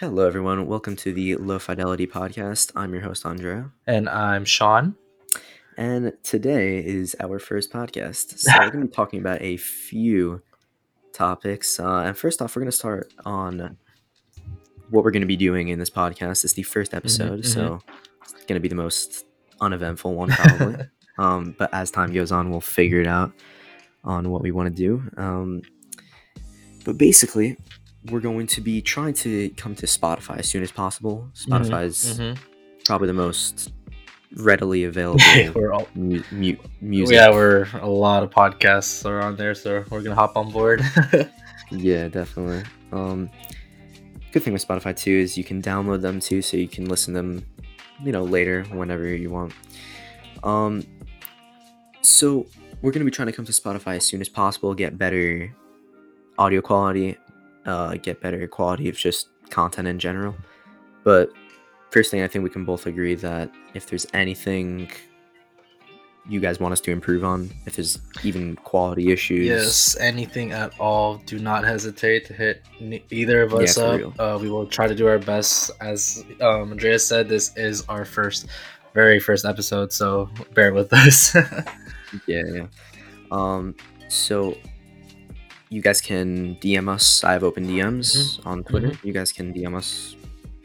Hello, everyone. Welcome to the Low Fidelity Podcast. I'm your host, Andrea. And I'm Sean. And today is our first podcast. So, we're going to be talking about a few topics. Uh, and first off, we're going to start on what we're going to be doing in this podcast. It's the first episode, mhm. so it's going to be the most uneventful one, probably. um, but as time goes on, we'll figure it out on what we want to do. Um, but basically, we're going to be trying to come to Spotify as soon as possible. Spotify is Mhm. probably the most readily available we're all, mu- mu- music. yeah, we're a lot of podcasts are on there, so we're gonna hop on board. Yeah, definitely. Um, good thing with Spotify too is you can download them too, so you can listen to them, you know, later whenever you want. Um, so we're gonna be trying to come to Spotify as soon as possible, get better audio quality, uh, get better quality of just content in general. But first thing, I think we can both agree that if there's anything you guys want us to improve on, if there's even quality issues, yes, anything at all, do not hesitate to hit either of us for up. Uh, we will try to do our best. As um, Andrea said, this is our first, very first episode, so bear with us. Yeah, yeah. Um, so you guys can DM us. I have open DMs on Twitter. You guys can DM us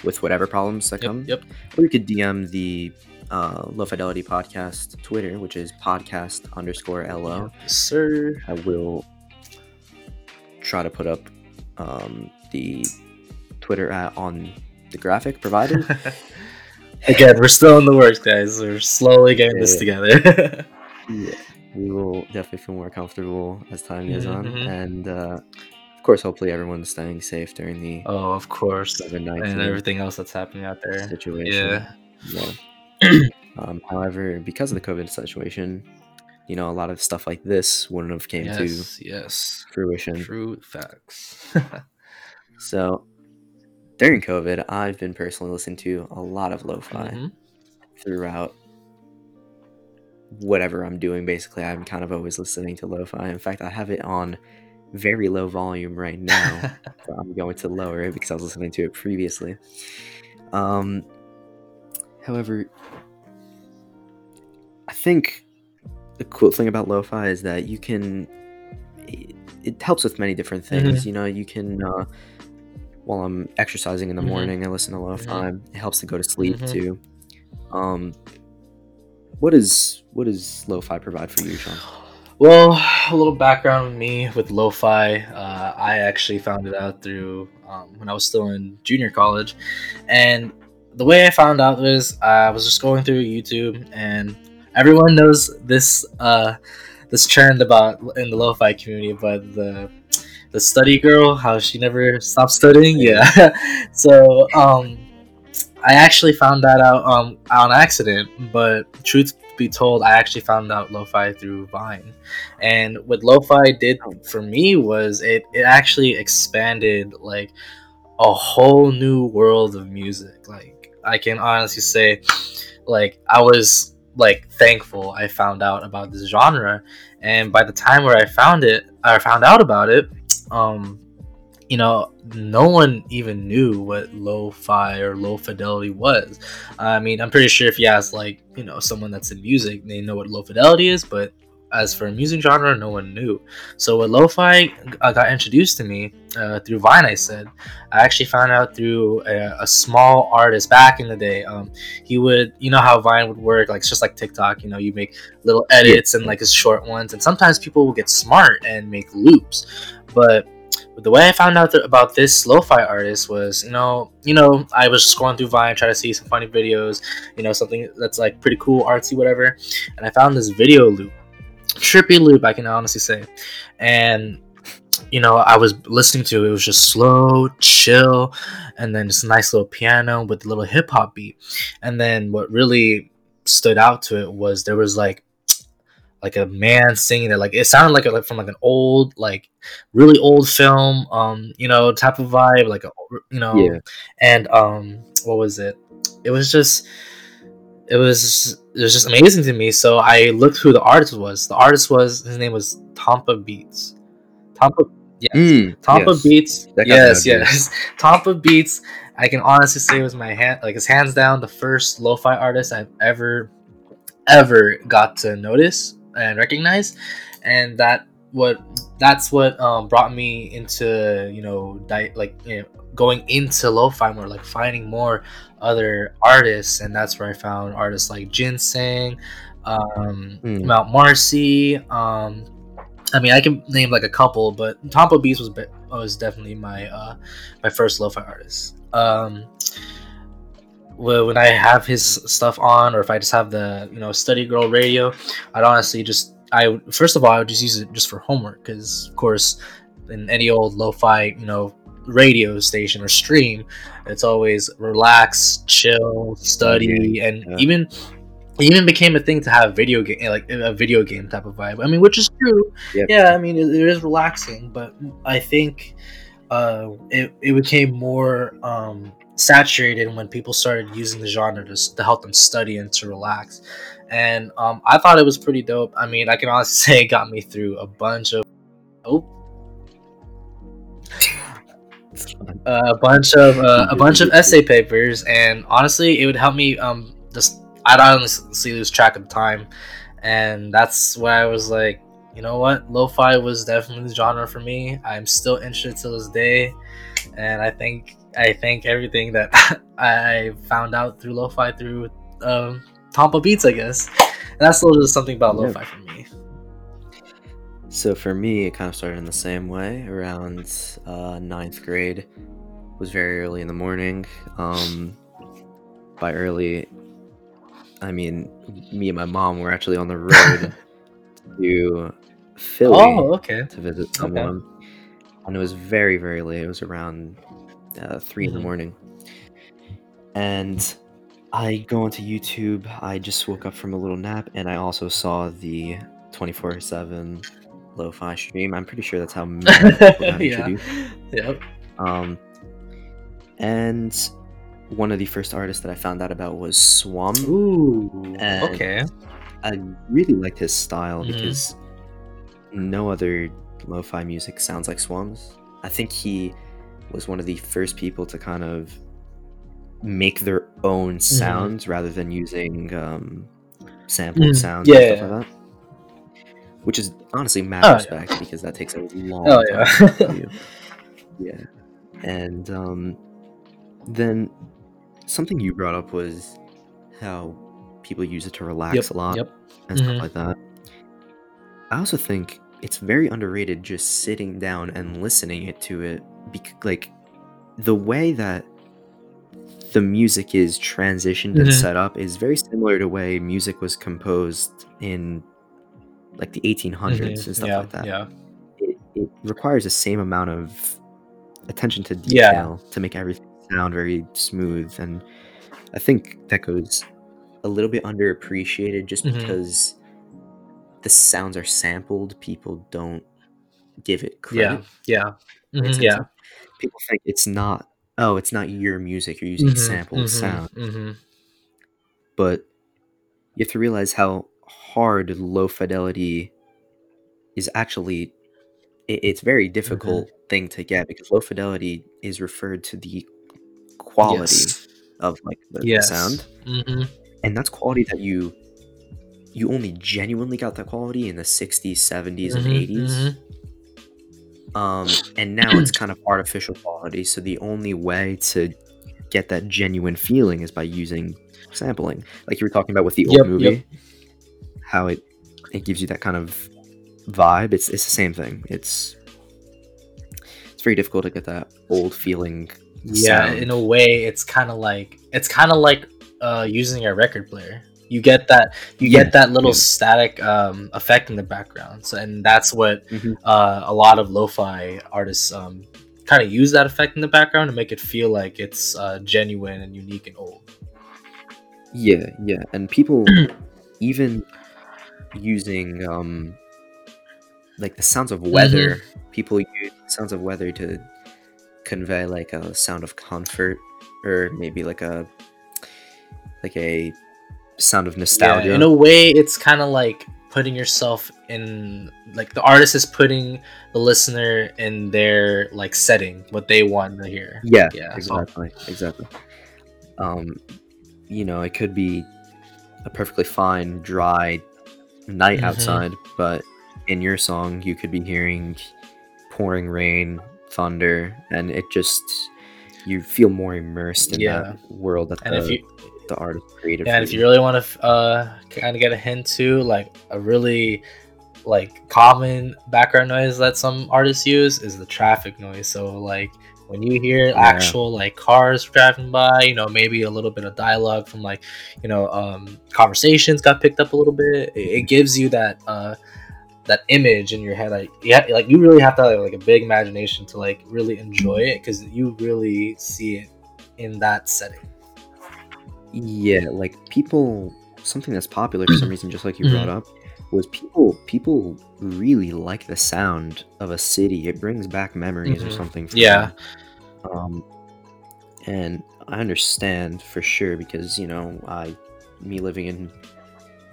with whatever problems that come. yep, yep. Or you could DM the uh, Low Fidelity Podcast Twitter, which is podcast underscore LO. Yes, sir. I will try to put up um, the Twitter at on the graphic provided. Again, we're still in the works, guys. We're slowly getting this together. Yeah, we will definitely feel more comfortable as time goes on, Mhm. and uh, of course, hopefully, everyone's staying safe during the oh, of course. And everything else that's happening out there. situation. Yeah. Yeah. um, however, because of the COVID situation, you know, a lot of stuff like this wouldn't have came Yes, yes. to fruition. True facts. So during COVID, I've been personally listening to a lot of lo-fi Mhm. throughout whatever I'm doing. Basically, I'm kind of always listening to lo-fi. In fact, I have it on very low volume right now. but I'm going to lower it because I was listening to it previously. Um, however, I think the cool thing about lo-fi is that you can. It, it helps with many different things. You know, you can. Uh, while I'm exercising in the Mhm. morning, I listen to lo-fi. It helps to go to sleep Mhm. too. Um, what is what does lo-fi provide for you, Sean? well, a little background on me with lo-fi. Uh, I actually found it out through um, when I was still in junior college, and the way I found out was I was just going through YouTube, and everyone knows this uh, this trend about in the lo-fi community, but the the study girl, how she never stops studying. Yeah, so um, I actually found that out um, on accident, but truth be told, I actually found out lo-fi through Vine, and what lo-fi did for me was it it actually expanded like a whole new world of music. Like I can honestly say, like I was like thankful I found out about this genre, and by the time where I found it, I found out about it, um, you know, no one even knew what lo-fi or low fidelity was. I mean, I'm pretty sure if you ask like you know someone that's in music, they know what low fidelity is, but as for a music genre, no one knew. So when lo-fi uh, got introduced to me uh, through Vine, I said I actually found out through a, a small artist back in the day. Um, he would, you know how Vine would work, like it's just like TikTok. You know, you make little edits and like it's short ones, and sometimes people will get smart and make loops. But the way I found out th- about this lo-fi artist was, you know, you know, I was scrolling through Vine, trying to see some funny videos, you know, something that's like pretty cool, artsy, whatever, and I found this video loop, trippy loop, I can honestly say, and you know, I was listening to it, it was just slow, chill, and then just a nice little piano with a little hip hop beat, and then what really stood out to it was there was like like a man singing it like it sounded like, a, like from like an old like really old film um you know type of vibe like a you know Yeah. and um what was it it was just it was it was just amazing to me so i looked who the artist was the artist was his name was tampa beats Tomppa Yes. Mm, Tomppa yes. Beats. That Yes, yes. Tomppabeats. I can honestly say was my hand like it's hands down the first lo-fi artist I've ever ever got to notice and recognize, and that what that's what um, brought me into you know di- like you know, going into lo-fi more like finding more other artists and that's where I found artists like Jinsang, um, Mm. Mount Marcy, um, I mean, I can name like a couple, but Tomppabeats was be- was definitely my uh, my first lo-fi artist. Well, when I have his stuff on, or if I just have the you know Study Girl radio, I'd honestly just I first of all I would just use it just for homework because of course in any old lo-fi you know radio station or stream, it's always relax, chill, study, and Yeah. even it even became a thing to have video game like a video game type of vibe. I mean, which is true. Yep. Yeah, I mean it, it is relaxing, but I think uh, it it became more um, saturated when people started using the genre to, to help them study and to relax. And um, I thought it was pretty dope. I mean, I can honestly say it got me through a bunch of oh fine. a bunch of uh, a bunch of essay papers, and honestly, it would help me um just I'd honestly lose track of time, and that's why I was like, you know what, lo-fi was definitely the genre for me. I'm still interested to this day, and I think I think everything that I found out through lo-fi through um, Tomppabeats, I guess, and that's a little just something about Yeah. lo-fi for me. So for me, it kind of started in the same way. Around uh, ninth grade, It was very early in the morning. Um, by early, I mean me and my mom were actually on the road to Philly Oh, okay. to visit someone, and it was very very late. It was around uh, 3 in the Mhm. morning, and I go onto YouTube. I just woke up from a little nap, and I also saw the twenty four seven lo-fi stream. I'm pretty sure that's how many people got yeah. introduced. Yep. Um, and one of the first artists that I found out about was Swam. Ooh. And okay. I really liked his style Mhm. because no other lo-fi music sounds like Swam's. I think he was one of the first people to kind of make their own sounds rather than using um, sampled Mm, sounds yeah, and stuff yeah. like that. Which is honestly mad Oh, yeah. respect because that takes a long Oh, time yeah. Yeah. And um, then something you brought up was how people use it to relax Yep. a lot Yep. and Mhm. stuff like that. I also think it's very underrated just sitting down and listening it to it because like the way that the music is transitioned and Mhm. set up is very similar to way music was composed in like the 1800s Mhm. and stuff yeah. like that. Yeah. It, it requires the same amount of attention to Yeah. detail to make everything sound very smooth and I think that goes a little bit underappreciated just Mhm. because the sounds are sampled people don't give it Yeah. credit Yeah. Makes Mhm. Yeah. People think it's not oh it's not your music you're using Mhm, sampled mhm, sound mhm. but you have to realize how hard low fidelity is actually it, it's very difficult thing to get because low fidelity is referred to the quality Yes. of like the, Yes. sound Mhm. and that's quality that you you only genuinely got that quality in the 60s 70s and Mhm, 80s mhm. Um and now it's kind of artificial quality so the only way to get that genuine feeling is by using sampling like you were talking about with the old Yep, movie yep. how it it gives you that kind of vibe it's it's the same thing it's it's very difficult to get that old feeling Yeah. sound. In a way, it's kind of like it's kind of like uh, using a record player. You get that you Yeah, get that little yeah. static um, effect in the background. So, and that's what Mhm. uh, a lot of lo-fi artists um, kind of use that effect in the background to make it feel like it's uh, genuine and unique and old. Yeah, yeah, and people even using um like the sounds of weather. People use sounds of weather to convey like a sound of comfort or maybe like a like a sound of nostalgia. Yeah, in a way, it's kind of like putting yourself in like the artist is putting the listener in their like setting what they want to hear Yeah, yeah so- exactly, exactly. Um, you know, it could be a perfectly fine, dry night Mhm. outside, but in your song, you could be hearing pouring rain, thunder, and it just you feel more immersed in Yeah. that world that and the, you the artist created. Yeah, for and if you really want to uh, kind of get a hint to like a really like common background noise that some artists use is the traffic noise. So like when you hear Yeah. actual like cars driving by, you know, maybe a little bit of dialogue from like you know um, conversations got picked up a little bit. It, it gives you that uh, that image in your head. Like yeah, like you really have to have like a big imagination to like really enjoy it because you really see it in that setting. Yeah, like people something that's popular for some reason, just like you brought Mm-hmm. up, was people people really like the sound of a city. It brings back memories or Mhm. something. for Yeah. Um, and I understand for sure because you know I, me living in,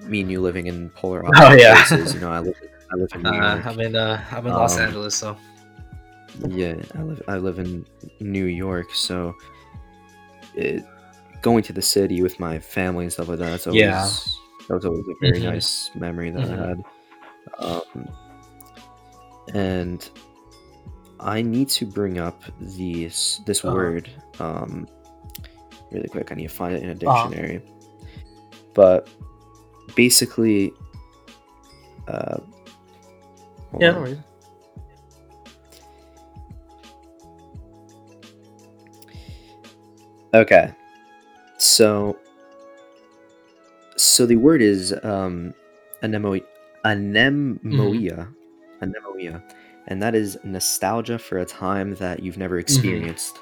me and you living in polar Oh, opposite yeah. places. You know, I live I live in New Uh, York. I'm in uh, I'm in Los Um, Angeles, so Yeah, I live I live in New York, so it, going to the city with my family and stuff like that. That's always Yeah. that was always a very Mhm. nice memory that Mhm. I had. Um, and I need to bring up these this Uh-huh. word um, really quick. I need to find it in a Uh-huh. dictionary. But basically, uh, yeah, no. Okay. So so the word is um anemo anemoia. Anemoia. And that is nostalgia for a time that you've never experienced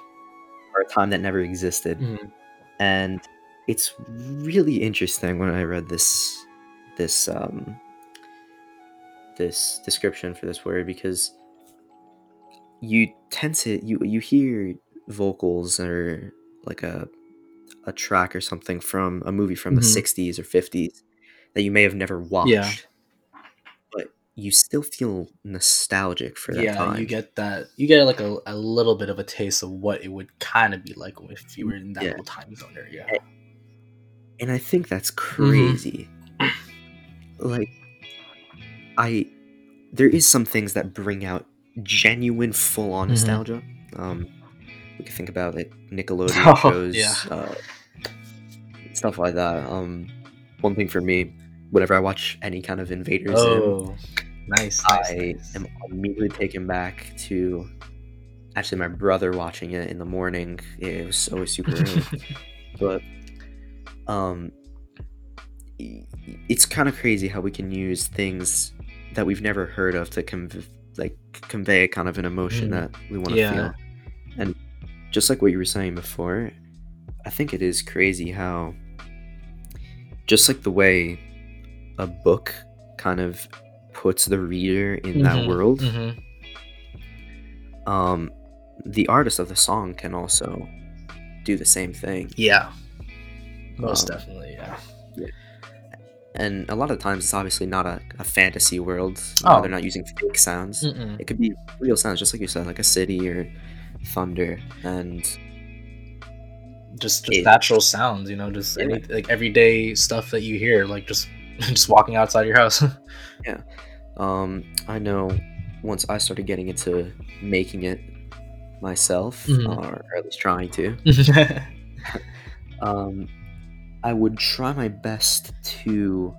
or a time that never existed. Mhm. And it's really interesting when I read this this um this description for this word because you tend to you you hear vocals or like a a track or something from a movie from the Mhm. 60s or 50s that you may have never watched Yeah. but you still feel nostalgic for that yeah, time you get that. You get like a, a little bit of a taste of what it would kind of be like if you were in that Yeah. little time zone there. Yeah. and i think that's Mm-hmm. crazy like i there is some things that bring out genuine full-on Mhm. nostalgia um we can think about like nickelodeon Oh, shows yeah. uh, stuff like that um one thing for me whenever i watch any kind of invaders Zim, Oh, nice. nice, i nice. am immediately taken back to actually my brother watching it in the morning it was always super early but um it's kind of crazy how we can use things that we've never heard of to conv- like convey kind of an emotion Mm. that we want to Yeah. feel and just like what you were saying before i think it is crazy how just like the way a book kind of puts the reader in that Mhm, world mhm. um the artist of the song can also do the same thing Yeah. Most Um, definitely. Yeah. and a lot of times it's obviously not a, a fantasy world Oh. they're not using fake sounds Mm-mm. it could be real sounds just like you said like a city or thunder and Just just It- natural sounds, you know, just Yeah. any like everyday stuff that you hear, like just just walking outside your house. Yeah. Um i know once i started getting into making it myself Mhm. or at least trying to um, I would try my best to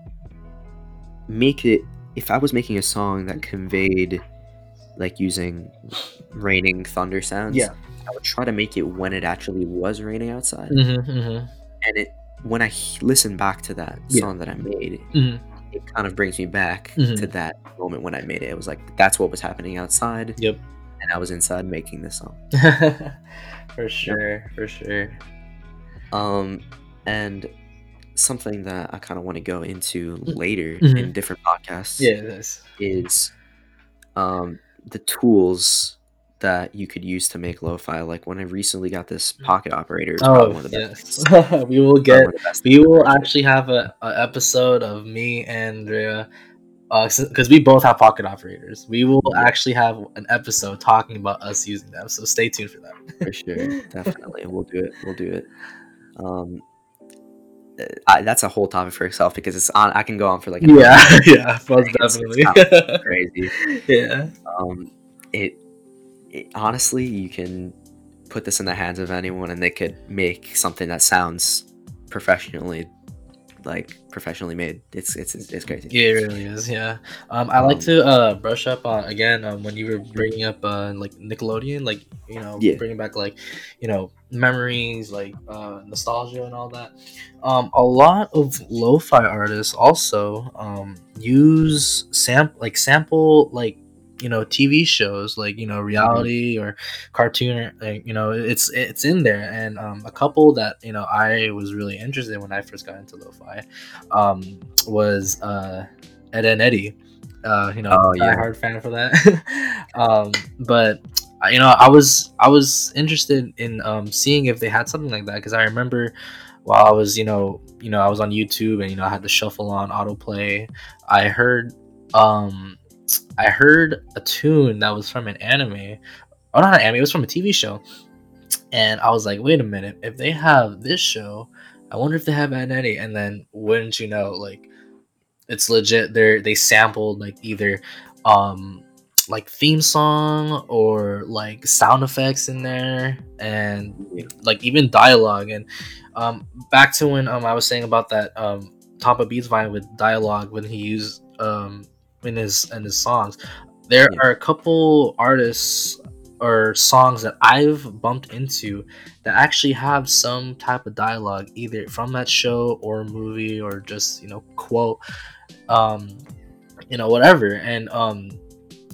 make it. If I was making a song that conveyed, like using raining thunder sounds, Yeah. I would try to make it when it actually was raining outside, Mhm, mhm, and it when I listen back to that Yeah. song that I made, mhm. it kind of brings me back Mhm. to that moment when I made it. It was like that's what was happening outside, Yep. and I was inside making this song. for sure, for sure. Um, and something that I kind of want to go into later Mhm. in different podcasts Yeah, it is. is um, the tools that you could use to make lo-fi. Like when I recently got this pocket operator, it's probably Oh, one of the yes. we will get. one of the best We will actually have a, a episode of me and Andrea because we both have pocket operators. We will Yeah. actually have an episode talking about us using them. So stay tuned for that. for sure definitely we'll do it we'll do it um uh, I, that's a whole topic for itself because it's on i can go on for like hour. yeah, yeah, most definitely. it's crazy yeah, um it, it honestly you can put this in the hands of anyone and they could make something that sounds professionally like professionally made it's it's it's crazy yeah, it really is. Yeah, um, I like Um, to uh, brush up on again um, when you were bringing up uh, like Nickelodeon, like you know, Yeah. bringing back like you know memories, like uh, nostalgia and all that. Um, a lot of lo-fi artists also um, use sam like sample like you know TV shows like you know reality or cartoon or like, you know it's it's in there and um, a couple that you know I was really interested in when I first got into lo-fi um, was uh, Ed and Eddie. Uh, you know, Oh, yeah. hard fan for that. um, but you know, I was I was interested in um, seeing if they had something like that because I remember while I was you know you know I was on YouTube and you know I had the shuffle on autoplay. I heard um, I heard a tune that was from an anime. Oh, not an anime. It was from a TV show. And I was like, wait a minute. If they have this show, I wonder if they have Ed and And then, wouldn't you know, like, it's legit. They're they sampled like either, um, like theme song or like sound effects in there, and like even dialogue. And um, back to when um I was saying about that um Tomppabeats Vine with dialogue when he used um in his in his songs. There Yeah. are a couple artists or songs that I've bumped into that actually have some type of dialogue either from that show or movie or just you know quote um you know whatever and um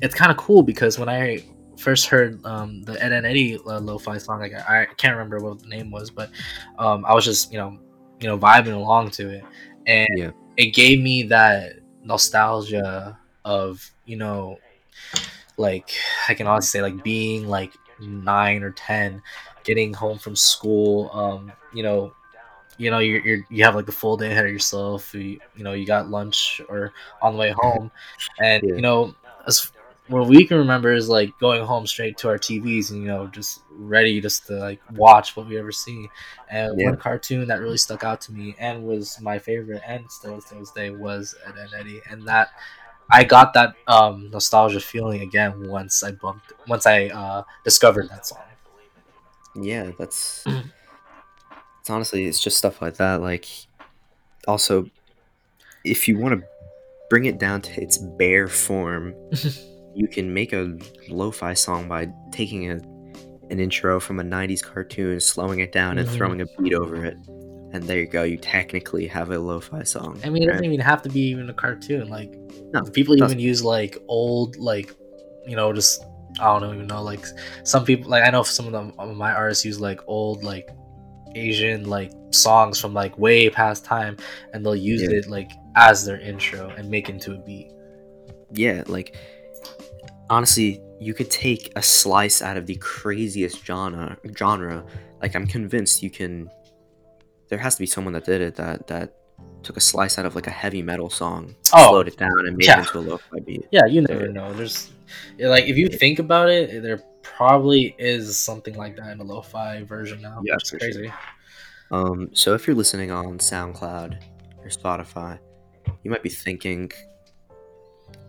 it's kind of cool because when I first heard um the Ed and Eddie uh, lo-fi song like I, I can't remember what the name was but um I was just you know you know vibing along to it and Yeah. it gave me that nostalgia of you know like I can honestly say like being like nine or ten, getting home from school. Um, you know, you know you're, you're you have like the full day ahead of yourself. You, you know you got lunch or on the way home, and Yeah. you know as what we can remember is like going home straight to our TVs and you know just ready just to like watch what we ever see. And Yeah. one cartoon that really stuck out to me and was my favorite and still is to this day was Ed and Eddie, and that I got that um, nostalgia feeling again once I bumped once I uh, discovered that song. yeah that's it's honestly it's just stuff like that like also if you want to bring it down to its bare form you can make a lo-fi song by taking a, an intro from a 90s cartoon slowing it down and Mhm. throwing a beat over it and there you go you technically have a lo-fi song I mean, it right? doesn't even have to be even a cartoon. Like No, people even use like old like you know just I don't even know like some people like I know some of them uh, my artists use like old like Asian like songs from like way past time and they'll use Yeah. it like as their intro and make into a beat. yeah like honestly you could take a slice out of the craziest genre genre like i'm convinced you can there has to be someone that did it that that took a slice out of like a heavy metal song Oh, slowed it down and made yeah. it into a lo-fi beat Yeah, you never Yeah. know. There's like if you think about it, there probably is something like that in a lo-fi version now. Yeah, which is for crazy. um so if you're listening on soundcloud or spotify you might be thinking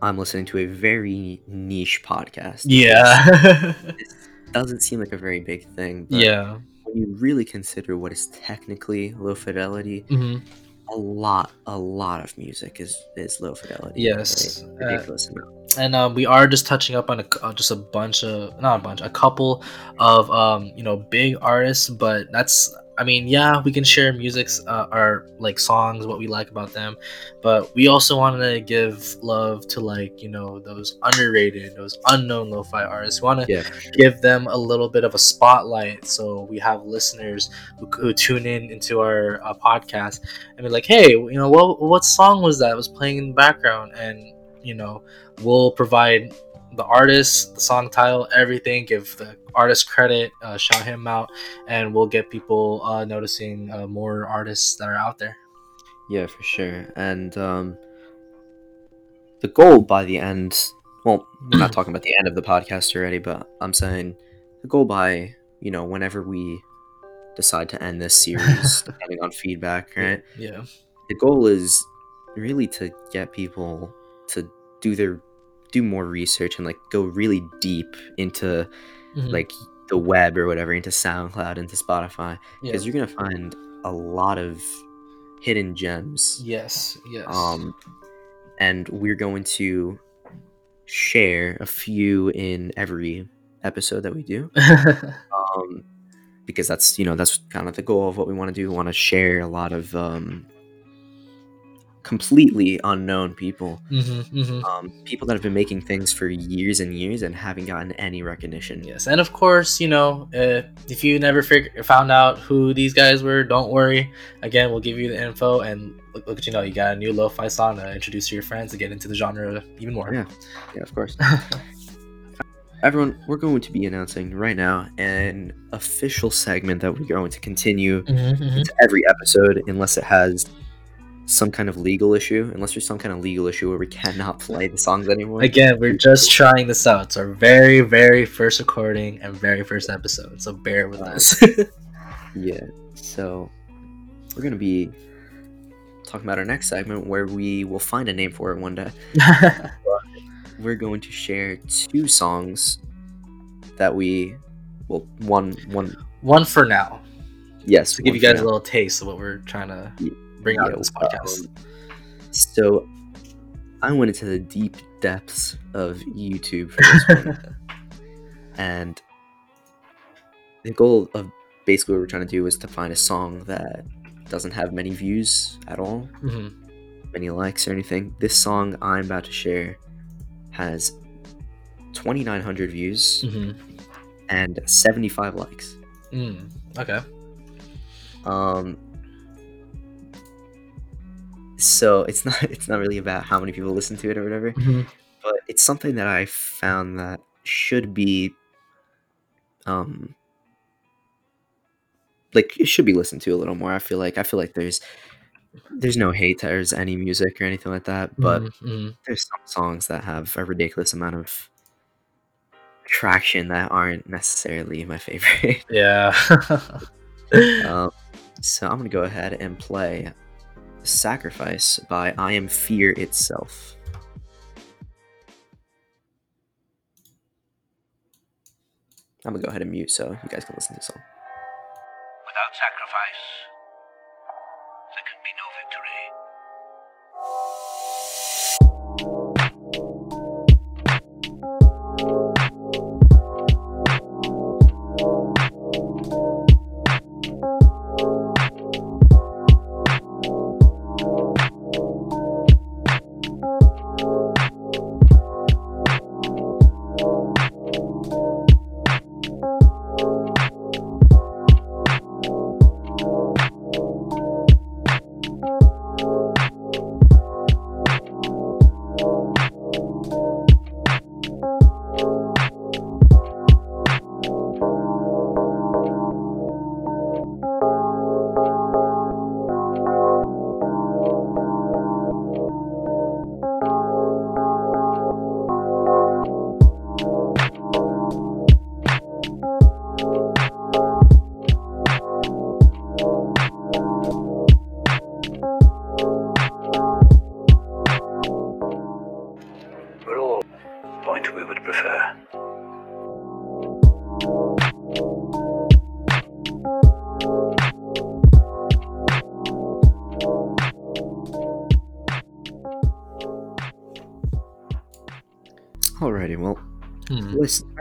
i'm listening to a very niche podcast Yeah. doesn't seem like a very big thing but yeah. You really consider what is technically low fidelity hmm a lot a lot of music is is low fidelity Yes. Like, Uh, amount and um, we are just touching up on a, uh, just a bunch of not a bunch a couple of um, you know big artists but that's i mean yeah we can share musics uh, our like songs what we like about them but we also wanted to give love to like you know those underrated those unknown lo-fi artists. We want to yeah. give them a little bit of a spotlight so we have listeners who, who tune in into our uh, podcast and be like hey you know what what song was that? Was playing in the background and you know we'll provide the artist the song title everything give the artist credit uh, shout him out and we'll get people uh, noticing uh, more artists that are out there yeah for sure and um the goal by the end. Well, we're not talking about the end of the podcast already, but I'm saying the goal by you know whenever we decide to end this series, depending on feedback, right? Yeah. The goal is really to get people to do their do more research and like go really deep into Mhm. like the web or whatever into SoundCloud into Spotify yeah. because you're gonna find a lot of hidden gems. yes, yes. Um, and we're going to share a few in every episode that we do. Um, because that's you know that's kind of the goal of what we want to do. We want to share a lot of um, completely unknown people, hmm hmm um, people that have been making things for years and years and haven't gotten any recognition. Yes, and of course, you know, uh, if you never fig- found out who these guys were, don't worry. Again, we'll give you the info, and look, look at you know, you got a new lo-fi song to introduce to your friends to get into the genre even more. Yeah. Yeah, of course. Everyone, we're going to be announcing right now an official segment that we're going to continue Mhm, mhm. to every episode unless it has some kind of legal issue. Unless there's some kind of legal issue where we cannot play the songs anymore. Again, we're just trying this out. It's our very, very first recording and very first episode, so bear with us. Yeah. So we're gonna be talking about our next segment where we will find a name for it one day. We're going to share two songs that we well one one One for now, yes to give you guys a little taste of what we're trying to Ye- bring out this podcast. um, so I went into the deep depths of YouTube for this one, and the goal of basically what we're trying to do is to find a song that doesn't have many views at all, Mhm. many likes or anything. This song I'm about to share has 2,900 views Mhm. and 75 likes. Mm. Okay. Um, so it's not it's not really about how many people listen to it or whatever. Mhm. but it's something that I found that should be um like it should be listened to a little more. I feel like I feel like there's there's no hate towards any music or anything like that, but Mhm, mhm. there's some songs that have a ridiculous amount of traction that aren't necessarily my favorite. yeah. um, so I'm gonna go ahead and play "Sacrifice" by I Am Fear Itself. I'm gonna go ahead and mute so you guys can listen to the song. Without sacrifice,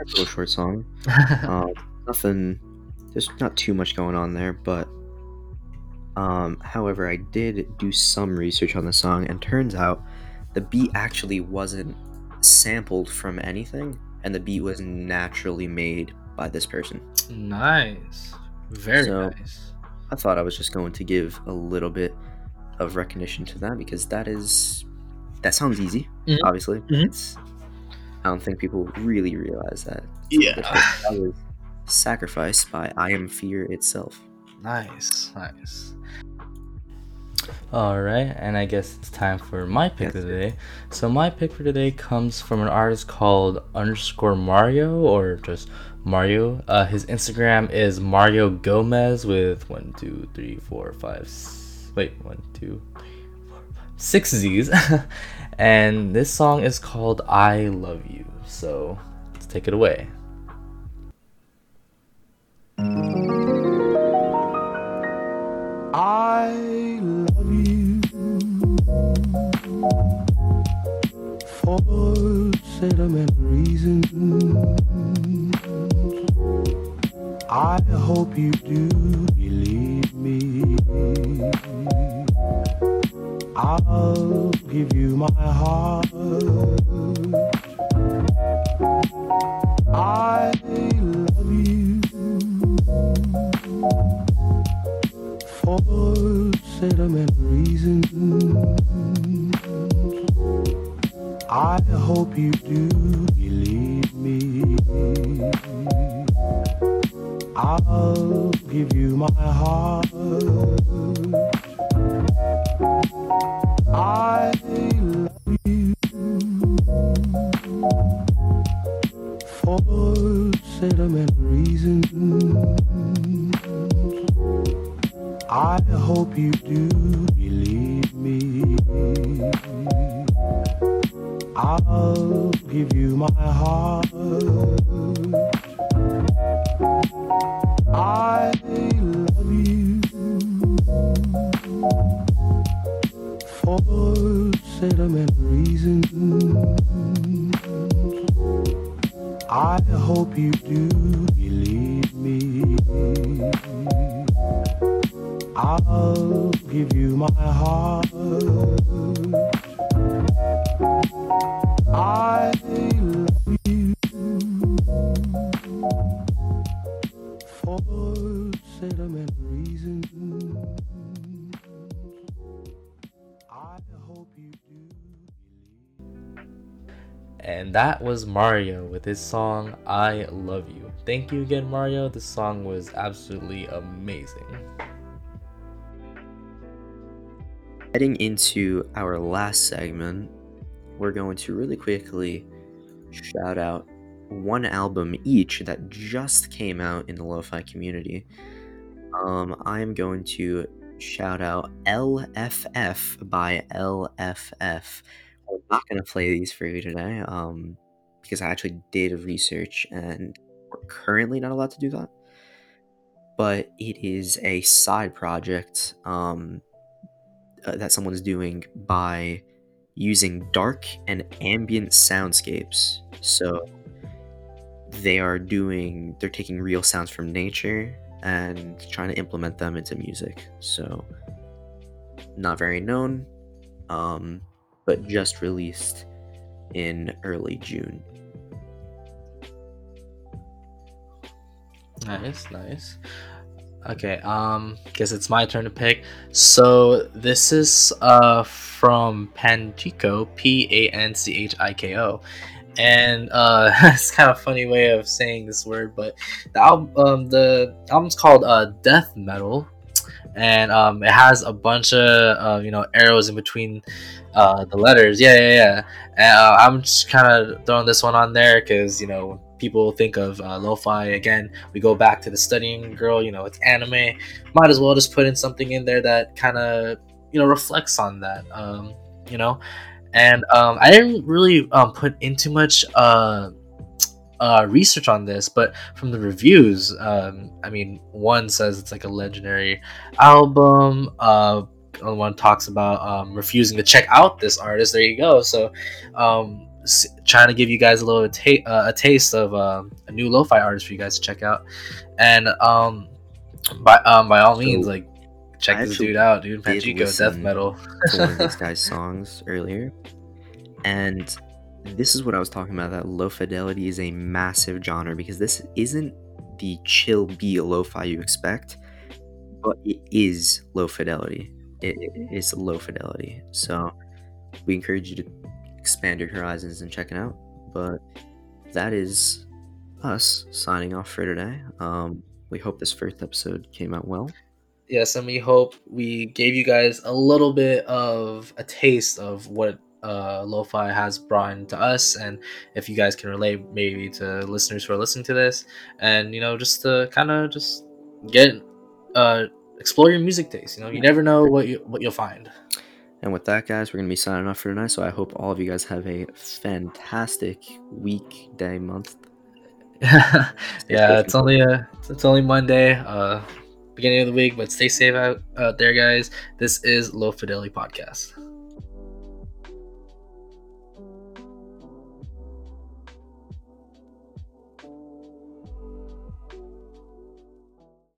This is a little short song. um, nothing there's not too much going on there but um however i did do some research on the song and turns out the beat actually wasn't sampled from anything and the beat was naturally made by this person nice. Very So- nice. i thought i was just going to give a little bit of recognition to that because that is that sounds easy Mhm. obviously Mhm. it's i don't think people really realize that Yeah. that was sacrifice by i am fear itself Nice, nice. All right, and I guess it's time for my pick Yes, of the day. So my pick for today comes from an artist called underscore Mario or just Mario. Uh, his Instagram is Mario Gomez with one, two, three, four, five. s- Wait, one, two, three, four, five, six Z's. and this song is called "I Love You." So let's take it away. I love you for sentimental reasons. I hope you do I'll give you my heart. I hope you do believe me. I'll give you my heart. That was Mario with his song I Love You. Thank you again, Mario. This song was absolutely amazing. Heading into our last segment, we're going to really quickly shout out one album each that just came out in the lo-fi community. Um, I am going to shout out LFF by LFF. I'm not to play these for you today um, because I actually did research and we're currently not allowed to do that. But it is a side project um, uh, that someone's doing by using dark and ambient soundscapes. So they are doing, they're taking real sounds from nature and trying to implement them into music. So not very known, um, but just released in early June. Nice, nice. Okay, um, guess it's my turn to pick. So this is uh from Panchiko, P A N C H I K O, and uh, it's kind of funny way of saying this word, but the album, um, the album's called uh Death Metal, and um, it has a bunch of uh, you know arrows in between uh the letters. Yeah, yeah, yeah. And, uh, I'm just kind of throwing this one on there because you know people think of uh, lo-fi again we go back to the studying girl you know it's anime might as well just put in something in there that kind of you know reflects on that um you know and um i didn't really um put into much uh uh research on this but from the reviews um i mean one says it's like a legendary album uh one talks about um, refusing to check out this artist. There you go. So um s- trying to give you guys a little ta- uh, a taste of um, a new lo-fi artist for you guys to check out. And um by um by all means So, like check I this dude out dude. Panchiko death metal. one of these guys' songs earlier, and this is what I was talking about. That low fidelity is a massive genre because this isn't the chill beat lo-fi you expect, but it is low fidelity. It, it is low fidelity. So we encourage you to expand your horizons and check it out. But that is us signing off for today. Um, we hope this first episode came out well. yes, and we hope we gave you guys a little bit of a taste of what uh, lo-fi has brought into us, and if you guys can relate, maybe to listeners who are listening to this, and you know, just to kind of just get uh, explore your music taste. You know, you never know what you what you'll find. And with that, guys, we're gonna be signing off for tonight. So I hope all of you guys have a fantastic week, day, month. yeah, it's only a it's only Monday, uh, beginning of the week, but stay safe out, out there, guys. This is Low Fidelity Podcast.